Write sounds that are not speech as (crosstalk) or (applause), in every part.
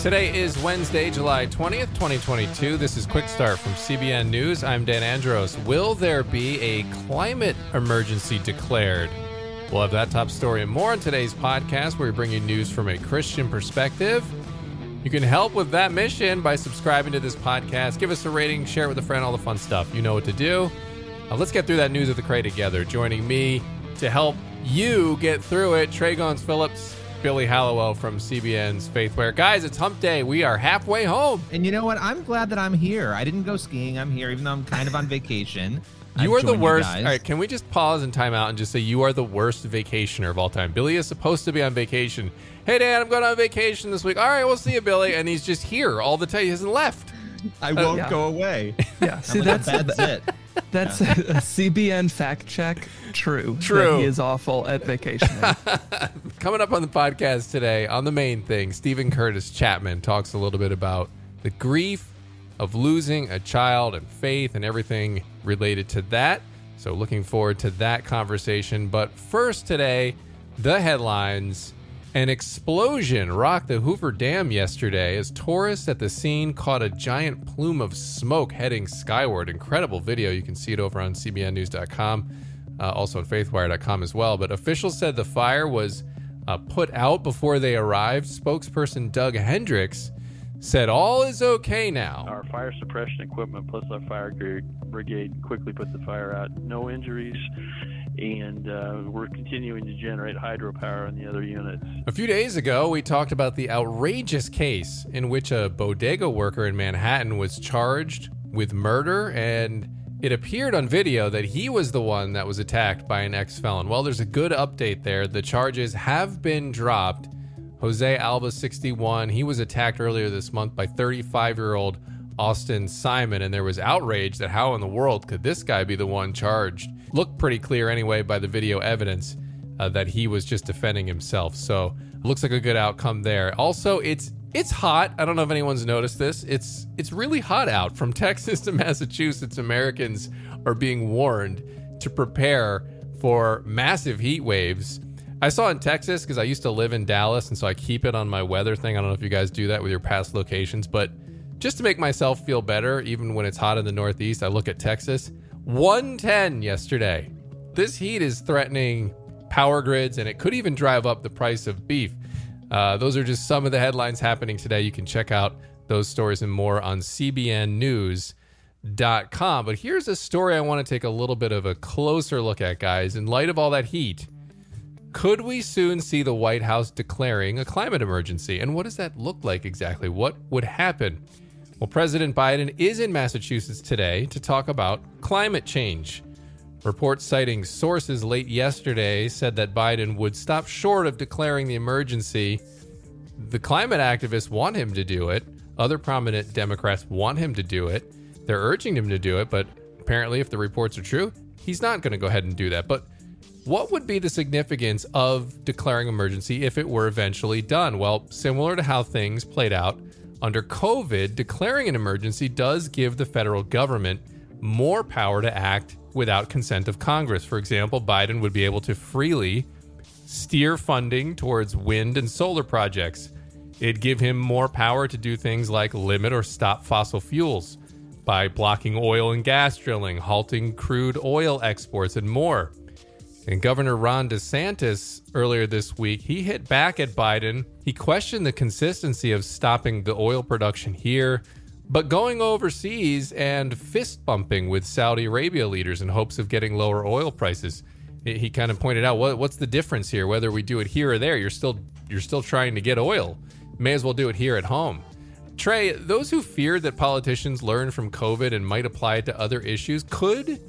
Today is Wednesday, July 20th, 2022. This is Quick Start from CBN News. I'm Dan Andros. Will there be a climate emergency declared? We'll have that top story and more on today's podcast, where we bring you news from a Christian perspective. You can help with that mission by subscribing to this podcast. Give us a rating, share it with a friend, all the fun stuff. You know what to do. Uh, let's get through that news of the crate together. Joining me to help you get through it, Trey Goins Phillips, Billy Hallowell from CBN's Faithwire. Guys, it's hump day. We are halfway home. And you know what? I'm glad that I'm here. I didn't go skiing. I'm here, even though I'm kind of on (laughs) vacation. You I've are the worst. all right, can we just pause and time out and just say you are the worst vacationer of all time? Billy is supposed to be on vacation. Hey, Dan, I'm going on vacation this week. All right, we'll see you, Billy. And he's just here all the time. He hasn't left. I won't yeah. go away. (laughs) Yeah, see I'm like that's (laughs) a bad zit. that's a, CBN fact check. True. that True. he is awful at vacationing. Coming up on the podcast today, on the main thing, Steven Curtis Chapman talks a little bit about the grief of losing a child and faith and everything related to that. So, looking forward to that conversation. But first, today, the headlines. An explosion rocked the Hoover Dam yesterday as tourists at the scene caught a giant plume of smoke heading skyward. Incredible video. You can see it over on CBNNews.com, uh, also on FaithWire.com as well. But officials said the fire was uh, put out before they arrived. Spokesperson Doug Hendricks said all is okay now. Our fire suppression equipment plus our fire brigade quickly put the fire out. No injuries, and uh, we're continuing to generate hydropower in the other units. A few days ago, we talked about the outrageous case in which a bodega worker in Manhattan was charged with murder, and it appeared on video that he was the one that was attacked by an ex felon. Well, there's a good update there. The charges have been dropped. Jose Alba, 61, he was attacked earlier this month by 35 year old Austin Simon, and there was outrage that how in the world could this guy be the one charged? Looked pretty clear anyway by the video evidence uh, that he was just defending himself. So looks like a good outcome there. Also, it's it's hot. I don't know if anyone's noticed this. It's it's really hot out from (laughs) Texas to Massachusetts. Americans are being warned to prepare for massive heat waves. I saw in Texas because I used to live in Dallas, and so I keep it on my weather thing. I don't know if you guys do that with your past locations, but just to make myself feel better, even when it's hot in the Northeast, I look at Texas. 110 yesterday. This heat is threatening power grids, and it could even drive up the price of beef. Uh, those are just some of the headlines happening today. You can check out those stories and more on CBNNews.com. But here's a story I want to take a little bit of a closer look at, guys. In light of all that heat, could we soon see the White House declaring a climate emergency? And what does that look like exactly? What would happen? Well, President Biden is in Massachusetts today to talk about climate change. Reports citing sources late yesterday said that Biden would stop short of declaring the emergency. The climate activists want him to do it. Other prominent Democrats want him to do it. They're urging him to do it, but apparently, if the reports are true, he's not going to go ahead and do that. But what would be the significance of declaring emergency if it were eventually done? Well, similar to how things played out under COVID, declaring an emergency does give the federal government more power to act without consent of Congress. For example, Biden would be able to freely steer funding towards wind and solar projects. It'd give him more power to do things like limit or stop fossil fuels by blocking oil and gas drilling, halting crude oil exports, and more. And Governor Ron DeSantis earlier this week, he hit back at Biden. He questioned the consistency of stopping the oil production here, but going overseas and fist bumping with Saudi Arabia leaders in hopes of getting lower oil prices. He- kind of pointed out what, what's the difference here, whether we do it here or there. You're still you're still trying to get oil. May as well do it here at home. Trey, those who feared that politicians learn from COVID and might apply it to other issues, could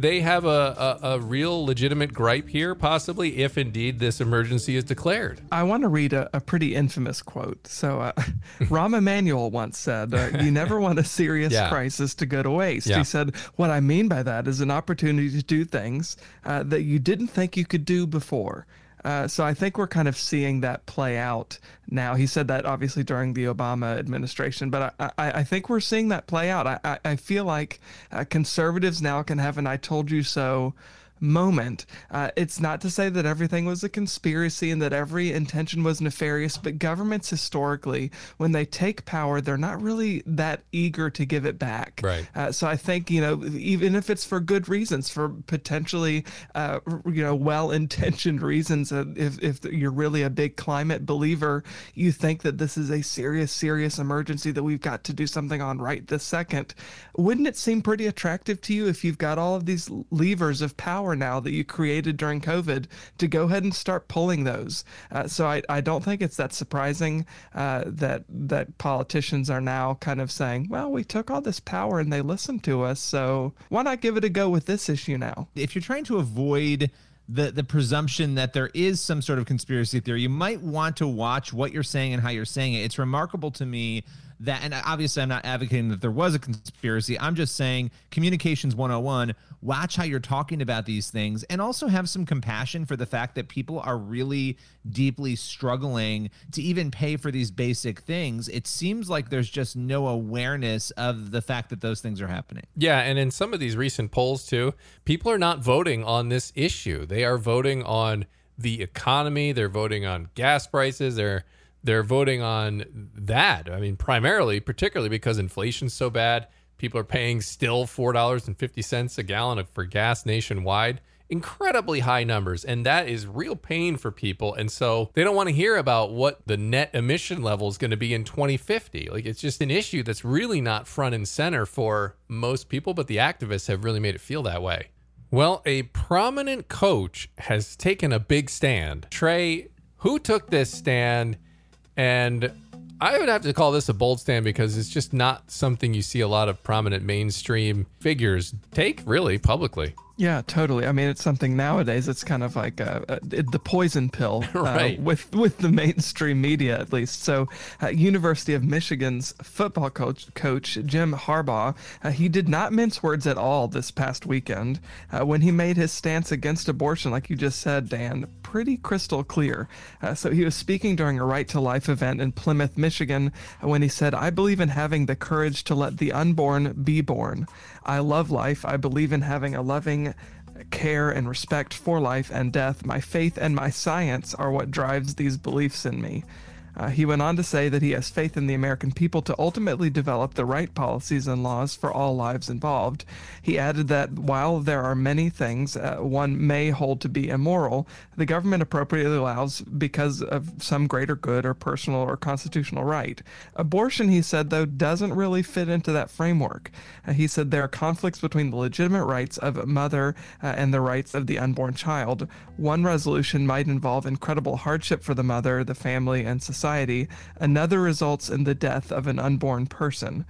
they have a, a, a real legitimate gripe here, possibly, if indeed this emergency is declared? I want to read a, a pretty infamous quote. So, uh, (laughs) Rahm Emanuel once said, uh, You (laughs) never want a serious Yeah. crisis to go to waste. Yeah. He said, What I mean by that is an opportunity to do things uh, that you didn't think you could do before. Uh, so I think we're kind of seeing that play out now. He said that obviously during the Obama administration, but I, I, I think we're seeing that play out. I, I, I feel like uh, conservatives now can have an "I told you so" moment. Uh, it's not to say that everything was a conspiracy and that every intention was nefarious, but governments historically, when they take power, they're not really that eager to give it back. Right. Uh, so I think you know, even if it's for good reasons, for potentially uh, you know well-intentioned reasons, uh, if if you're really a big climate believer, you think that this is a serious, serious emergency that we've got to do something on right this second. Wouldn't it seem pretty attractive to you if you've got all of these levers of power now that you created during COVID to go ahead and start pulling those? Uh, so I, I don't think it's that surprising uh, that that politicians are now kind of saying, well, we took all this power and they listened to us, so why not give it a go with this issue now? If you're trying to avoid the the presumption that there is some sort of conspiracy theory, you might want to watch what you're saying and how you're saying it. It's remarkable to me that and obviously I'm not advocating that there was a conspiracy. I'm just saying communications 101, watch how you're talking about these things and also have some compassion for the fact that people are really deeply struggling to even pay for these basic things. It seems like there's just no awareness of the fact that those things are happening. Yeah, and in some of these recent polls too, people are not voting on this issue. They are voting on the economy, they're voting on gas prices, they're they're voting on that. I mean, primarily, particularly because inflation's so bad. People are paying still $4.50 a gallon for gas nationwide. Incredibly high numbers. And that is real pain for people. And so they don't want to hear about what the net emission level is going to be in 2050. Like it's just an issue that's really not front and center for most people, but the activists have really made it feel that way. Well, a prominent coach has taken a big stand. Trey, who took this stand? And I would have to call this a bold stand because it's just not something you see a lot of prominent mainstream figures take really publicly. Yeah, totally. I mean, it's something nowadays. It's kind of like a, a, the poison pill (laughs) uh, with with the mainstream media, at least. So, uh, University of Michigan's football coach, coach Jim Harbaugh, uh, he did not mince words at all this past weekend uh, when he made his stance against abortion, like you just said, Dan, pretty crystal clear. Uh, so he was speaking during a Right to Life event in Plymouth, Michigan, when he said, "I believe in having the courage to let the unborn be born. I love life. I believe in having a loving." care and respect for life and death, my faith and my science are what drives these beliefs in me. Uh, he went on to say that he has faith in the American people to ultimately develop the right policies and laws for all lives involved. He added that while there are many things uh, one may hold to be immoral, the government appropriately allows because of some greater good or personal or constitutional right. Abortion, he said, though, doesn't really fit into that framework. Uh, he said there are conflicts between the legitimate rights of a mother uh, and the rights of the unborn child. One resolution might involve incredible hardship for the mother, the family, and society society, another results in the death of an unborn person.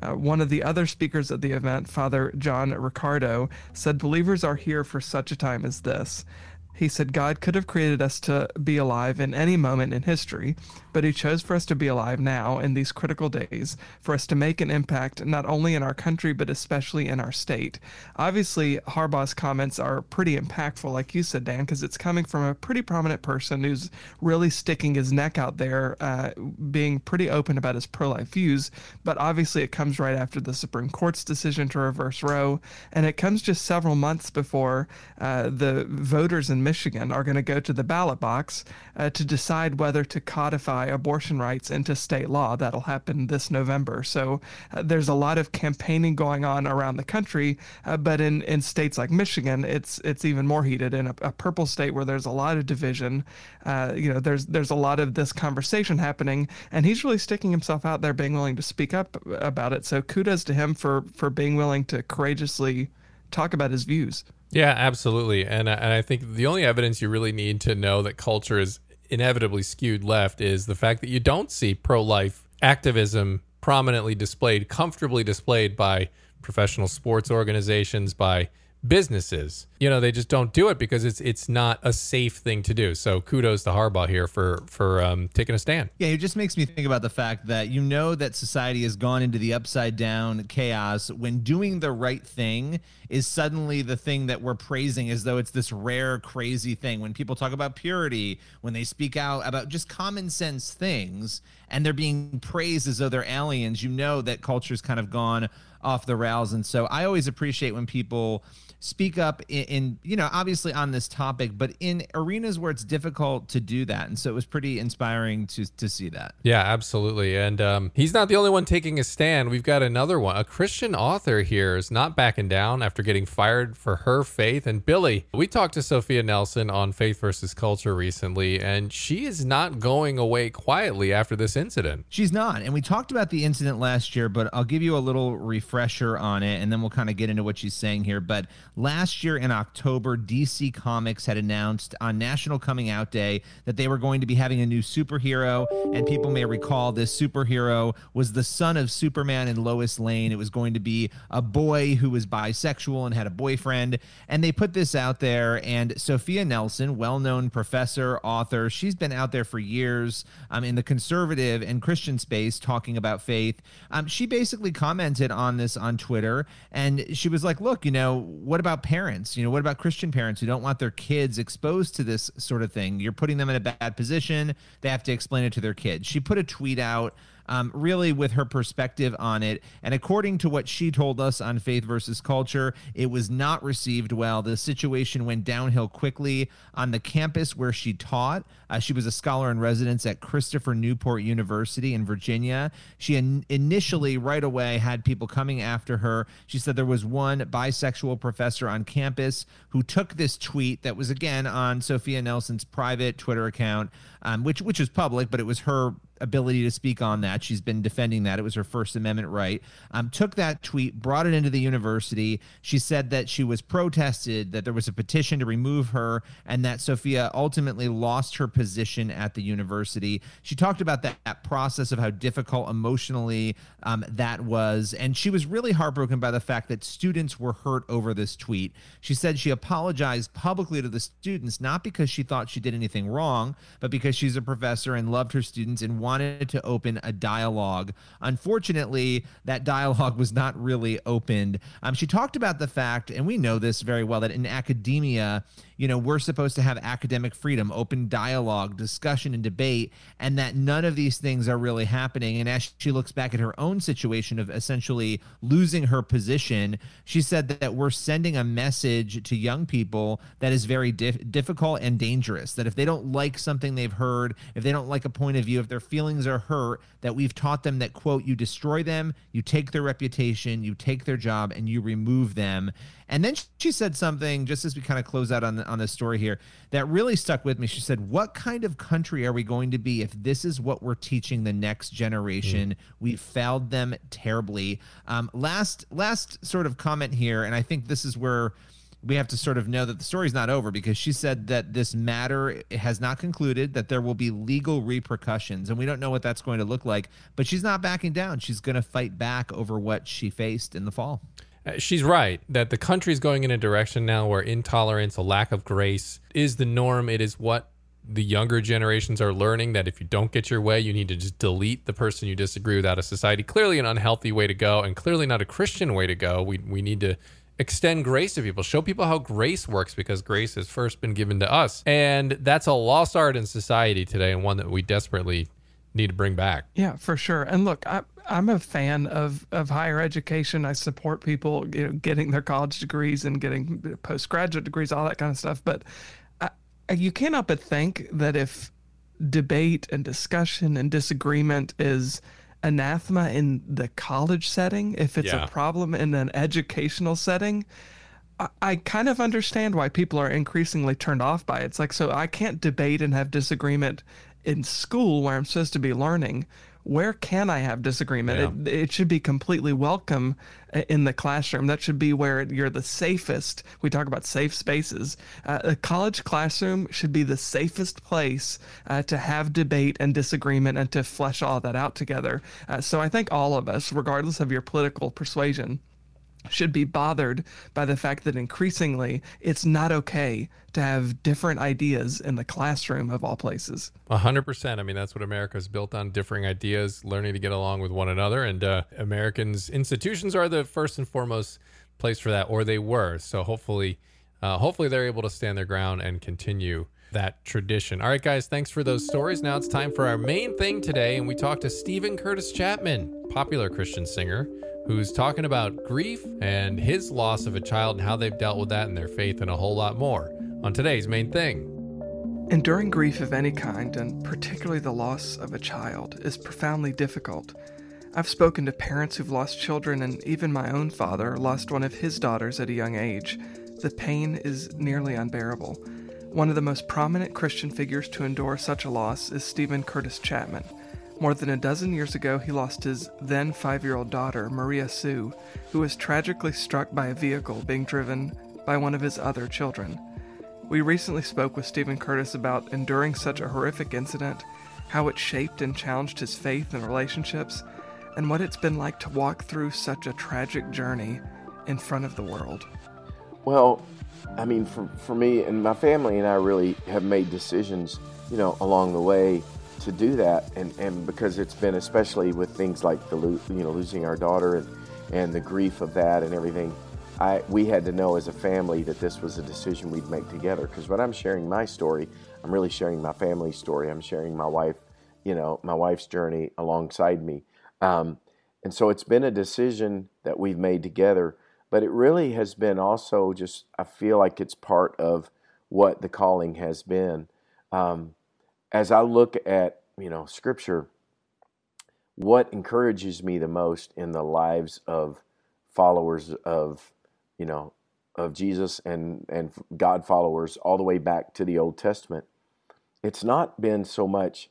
Uh, one of the other speakers at the event, Father John Riccardo, said believers are here for such a time as this. He said God could have created us to be alive in any moment in history, but He chose for us to be alive now in these critical days, for us to make an impact not only in our country, but especially in our state. Obviously, Harbaugh's comments are pretty impactful, like you said, Dan, because it's coming from a pretty prominent person who's really sticking his neck out there, uh, being pretty open about his pro life views. But obviously, it comes right after the Supreme Court's decision to reverse Roe, and it comes just several months before uh, the voters in Michigan are going to go to the ballot box uh, to decide whether to codify abortion rights into state law. That'll happen this November. So uh, there's a lot of campaigning going on around the country, uh, but in, in states like Michigan, it's it's even more heated. In a, a purple state where there's a lot of division, uh, you know, there's there's a lot of this conversation happening, and he's really sticking himself out there, being willing to speak up about it. So kudos to him for for being willing to courageously talk about his views. Yeah, absolutely. And, uh, and I think the only evidence you really need to know that culture is inevitably skewed left is the fact that you don't see pro life activism prominently displayed, comfortably displayed by professional sports organizations, by businesses. You know, they just don't do it because it's it's not a safe thing to do. So kudos to Harbaugh here for for um, taking a stand. Yeah, it just makes me think about the fact that you know that society has gone into the upside down chaos when doing the right thing is suddenly the thing that we're praising as though it's this rare crazy thing. When people talk about purity, when they speak out about just common sense things and they're being praised as though they're aliens, you know that culture's kind of gone off the rails. And so I always appreciate when people speak up in, in, you know obviously on this topic but in arenas where it's difficult to do that. And so it was pretty inspiring to to see that. Yeah absolutely. And um, he's not the only one taking a stand. We've got another one. A christian author here is not backing down after getting fired for her faith. And billy we talked to sophia nelson on faith versus culture recently and she is not going away quietly after this incident. She's not. And we talked about the incident last year but i'll give you a little refresher on it and then we'll kind of get into what she's saying here but Last year in October, DC Comics had announced on National Coming Out Day that they were going to be having a new superhero. And people may recall this superhero was the son of Superman and Lois Lane. It was going to be a boy who was bisexual and had a boyfriend. And they put this out there. And Sophia Nelson, well known professor, author, she's been out there for years um, in the conservative and Christian space talking about faith. Um, she basically commented on this on Twitter. And she was like, look, you know, what about parents? You know, what about Christian parents who don't want their kids exposed to this sort of thing? You're putting them in a bad position. They have to explain it to their kids. She put a tweet out um, really with her perspective on it. And according to what she told us on Faith versus Culture, it was not received well. The situation went downhill quickly on the campus where she taught. Uh, she was a scholar in residence at Christopher Newport University in Virginia. She in- initially, right away, had people coming after her. She said there was one bisexual professor on campus who took this tweet that was, again, on Sophia Nelson's private Twitter account, um, which, which was public, but it was her ability to speak on that. She's been defending that. It was her First Amendment right. Um, took that tweet, brought it into the university. She said that she was protested, that there was a petition to remove her, and that Sophia ultimately lost her position at the university. She talked about that, that process of how difficult emotionally um, that was. And she was really heartbroken by the fact that students were hurt over this tweet. She said she apologized publicly to the students, not because she thought she did anything wrong, but because she's a professor and loved her students and wanted wanted to open a dialogue. Unfortunately, that dialogue was not really opened. Um, she talked about the fact, and we know this very well, that in academia, you know, we're supposed to have academic freedom, open dialogue, discussion, and debate, and that none of these things are really happening. And as she looks back at her own situation of essentially losing her position, she said that we're sending a message to young people that is very dif- difficult and dangerous. That if they don't like something they've heard, if they don't like a point of view, if their feelings are hurt, that we've taught them that, quote, you destroy them, you take their reputation, you take their job, and you remove them. And then she said something just as we kind of close out on the, on this story here that really stuck with me. She said, "What kind of country are we going to be if this is what we're teaching the next generation? Mm. We failed them terribly." Um, last last sort of comment here, and I think this is where we have to sort of know that the story's not over because she said that this matter has not concluded, that there will be legal repercussions, and we don't know what that's going to look like. But she's not backing down. She's going to fight back over what she faced in the fall. Uh, she's right that the country's going in a direction now where intolerance, a lack of grace is the norm. It is what the younger generations are learning that if you don't get your way, you need to just delete the person you disagree with out of society. Clearly, an unhealthy way to go, and clearly not a Christian way to go. We, we need to extend grace to people, show people how grace works because grace has first been given to us. And that's a lost art in society today, and one that we desperately need to bring back. Yeah, for sure. And look, I, I'm a fan of, of higher education. I support people, you know, getting their college degrees and getting postgraduate degrees, all that kind of stuff. But I, you cannot but think that if debate and discussion and disagreement is anathema in the college setting, if it's yeah. a problem in an educational setting, I, I kind of understand why people are increasingly turned off by it. It's like, so I can't debate and have disagreement in school where I'm supposed to be learning, where can I have disagreement? Yeah. It, it, should be completely welcome uh, in the classroom. That should be where you're the safest. We talk about safe spaces. Uh, a college classroom should be the safest place uh, to have debate and disagreement and to flesh all that out together. Uh, so I think all of us, regardless of your political persuasion, should be bothered by the fact that increasingly it's not okay to have different ideas in the classroom of all places. A hundred percent. I mean, that's what America is built on: differing ideas, learning to get along with one another. And uh, Americans' institutions are the first and foremost place for that, or they were. So hopefully, uh, hopefully they're able to stand their ground and continue that tradition. All right, guys, thanks for those stories. Now it's time for our main thing today, and we talked to Steven Curtis Chapman, popular Christian singer who's talking about grief and his loss of a child and how they've dealt with that and their faith and a whole lot more on today's main thing. Enduring grief of any kind, and particularly the loss of a child, is profoundly difficult. I've spoken to parents who've lost children, and even my own father lost one of his daughters at a young age. The pain is nearly unbearable. One of the most prominent Christian figures to endure such a loss is Steven Curtis Chapman. More than a dozen years ago, he lost his then five year old daughter, Maria Sue, who was tragically struck by a vehicle being driven by one of his other children. We recently spoke with Steven Curtis about enduring such a horrific incident, how it shaped and challenged his faith and relationships, and what it's been like to walk through such a tragic journey in front of the world. Well, I mean, for, for me and my family and I really have made decisions, you know, along the way to do that, and, and because it's been especially with things like the you know losing our daughter and, and the grief of that and everything. I, we had to know as a family that this was a decision we'd make together. Because when I'm sharing my story, I'm really sharing my family's story. I'm sharing my wife, you know, my wife's journey alongside me. Um, and so it's been a decision that we've made together. But it really has been also just, I feel like it's part of what the calling has been. Um, as I look at, you know, scripture, what encourages me the most in the lives of followers of you know, of Jesus and, and God followers all the way back to the Old Testament, it's not been so much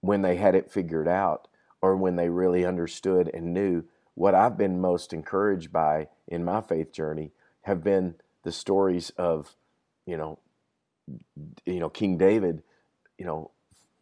when they had it figured out or when they really understood and knew. What I've been most encouraged by in my faith journey have been the stories of, you know, you know, King David, you know,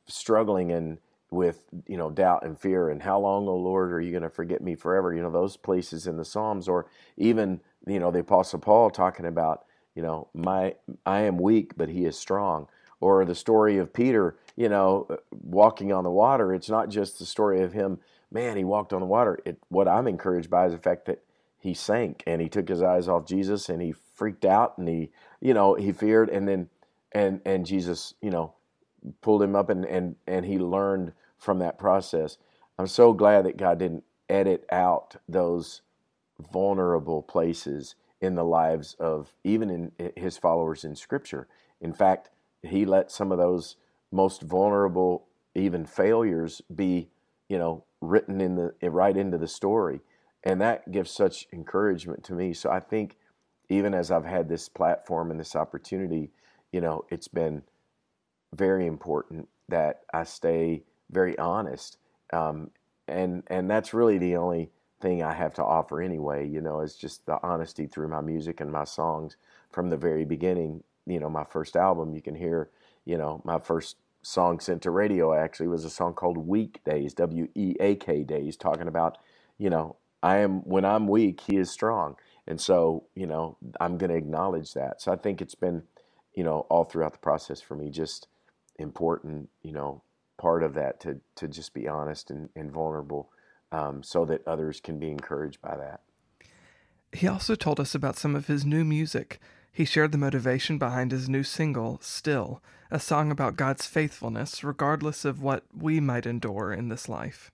struggling and with you know doubt and fear and how long, O Lord, are you going to forget me forever? You know those places in the Psalms, or even you know the Apostle Paul talking about you know my I am weak, but He is strong, or the story of Peter, you know, uh, walking on the water. It's not just the story of him. Man, he walked on the water. It, what I'm encouraged by is the fact that he sank and he took his eyes off Jesus and he freaked out and he, you know, he feared and then and and Jesus, you know, pulled him up and, and, and he learned from that process. I'm so glad that God didn't edit out those vulnerable places in the lives of even in his followers in scripture. In fact, he let some of those most vulnerable even failures be, you know, written in the right into the story. And that gives such encouragement to me. So I think even as I've had this platform and this opportunity, you know, it's been very important that I stay very honest. Um, and and that's really the only thing I have to offer anyway. You know, is just the honesty through my music and my songs from the very beginning. You know, my first album, you can hear. You know, my first song sent to radio actually was a song called Weak Days, W E A K Days, talking about, you know, I am when I'm weak, he is strong. And so, you know, I'm going to acknowledge that. So I think it's been, you know, all throughout the process for me just important, you know, part of that to to just be honest and, and vulnerable, um, so that others can be encouraged by that. He also told us about some of his new music. He shared the motivation behind his new single, Still, a song about God's faithfulness, regardless of what we might endure in this life.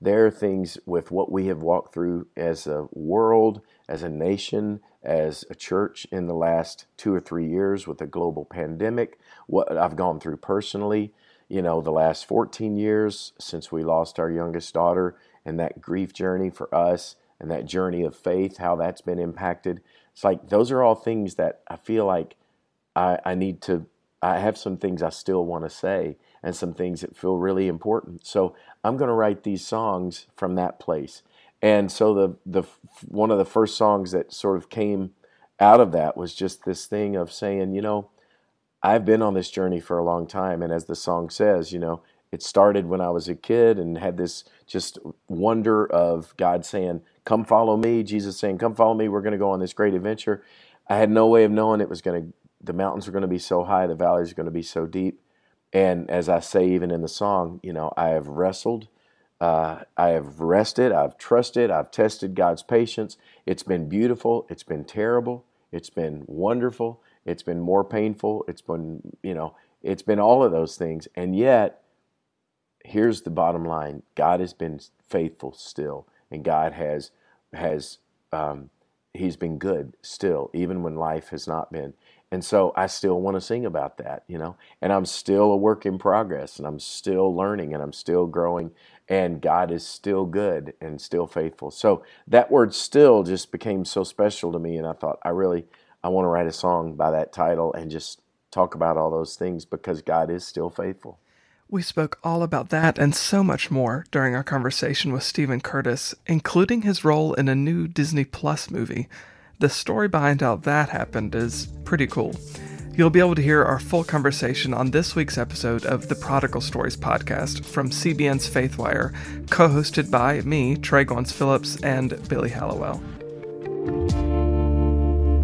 There are things with what we have walked through as a world, as a nation, as a church in the last two or three years with a global pandemic, what I've gone through personally, you know, the last 14 years since we lost our youngest daughter and that grief journey for us and that journey of faith, how that's been impacted. It's like those are all things that I feel like I, I need to, I have some things I still want to say and some things that feel really important. So I'm going to write these songs from that place. And so the, the, one of the first songs that sort of came out of that was just this thing of saying, you know, I've been on this journey for a long time. And as the song says, you know, it started when I was a kid and had this just wonder of God saying, Come follow me. Jesus saying, Come follow me. We're going to go on this great adventure. I had no way of knowing it was going to, the mountains were going to be so high, the valleys are going to be so deep. And as I say, even in the song, you know, I have wrestled, uh, I have rested, I've trusted, I've tested God's patience. It's been beautiful, it's been terrible, it's been wonderful, it's been more painful. It's been, you know, it's been all of those things. And yet, here's the bottom line God has been faithful still. And God has has um, he's been good still, even when life has not been. And so I still want to sing about that, you know. And I'm still a work in progress, and I'm still learning, and I'm still growing, and God is still good and still faithful. So that word "still" just became so special to me, and I thought I really I want to write a song by that title and just talk about all those things because God is still faithful. We spoke all about that and so much more during our conversation with Steven Curtis, including his role in a new Disney Plus movie. The story behind how that happened is pretty cool. You'll be able to hear our full conversation on this week's episode of the Prodigal Stories podcast from CBN's Faithwire, co hosted by me, Trey Goins Phillips, and Billy Hallowell.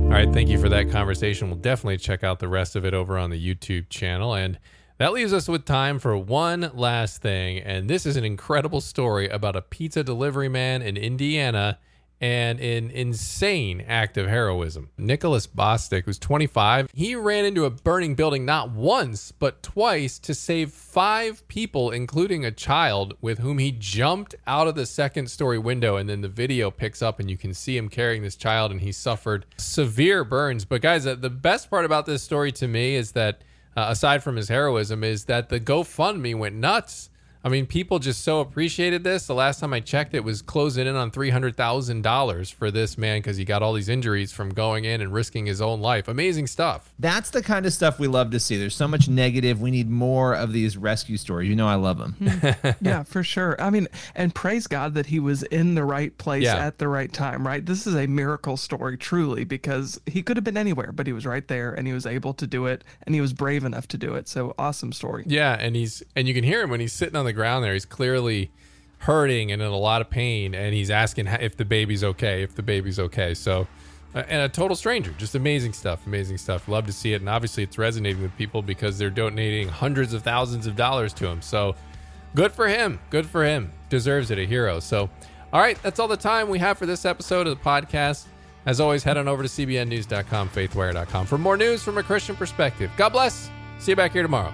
All right, thank you for that conversation. We'll definitely check out the rest of it over on the YouTube channel. And that leaves us with time for one last thing. And this is an incredible story about a pizza delivery man in Indiana and an insane act of heroism. Nicholas Bostic, who's 25, he ran into a burning building not once, but twice to save five people, including a child with whom he jumped out of the second story window. And then the video picks up and you can see him carrying this child, and he suffered severe burns. But, guys, the best part about this story to me is that, uh, aside from his heroism, is that the GoFundMe went nuts I mean, people just so appreciated this. The last time I checked, it was closing in on three hundred thousand dollars for this man because he got all these injuries from going in and risking his own life. Amazing stuff. That's the kind of stuff we love to see. There's so much negative. We need more of these rescue stories. You know, I love them. Hmm. (laughs) yeah, for sure. I mean, and praise God that he was in the right place Yeah. at the right time. Right. This is a miracle story, truly, because he could have been anywhere, but he was right there, and he was able to do it, and he was brave enough to do it. So awesome story. Yeah, and he's and you can hear him when he's sitting on the ground there. He's clearly hurting and in a lot of pain, and he's asking if the baby's okay, if the baby's okay. So, uh, and a total stranger, just amazing stuff, amazing stuff. Love to see it, and obviously it's resonating with people because they're donating hundreds of thousands of dollars to him. So, good for him, good for him, deserves it, a hero. So, all right, that's all the time we have for this episode of the podcast. As always, head on over to cbnnews.com, faithwire.com for more news from a Christian perspective. God bless. See you back here tomorrow.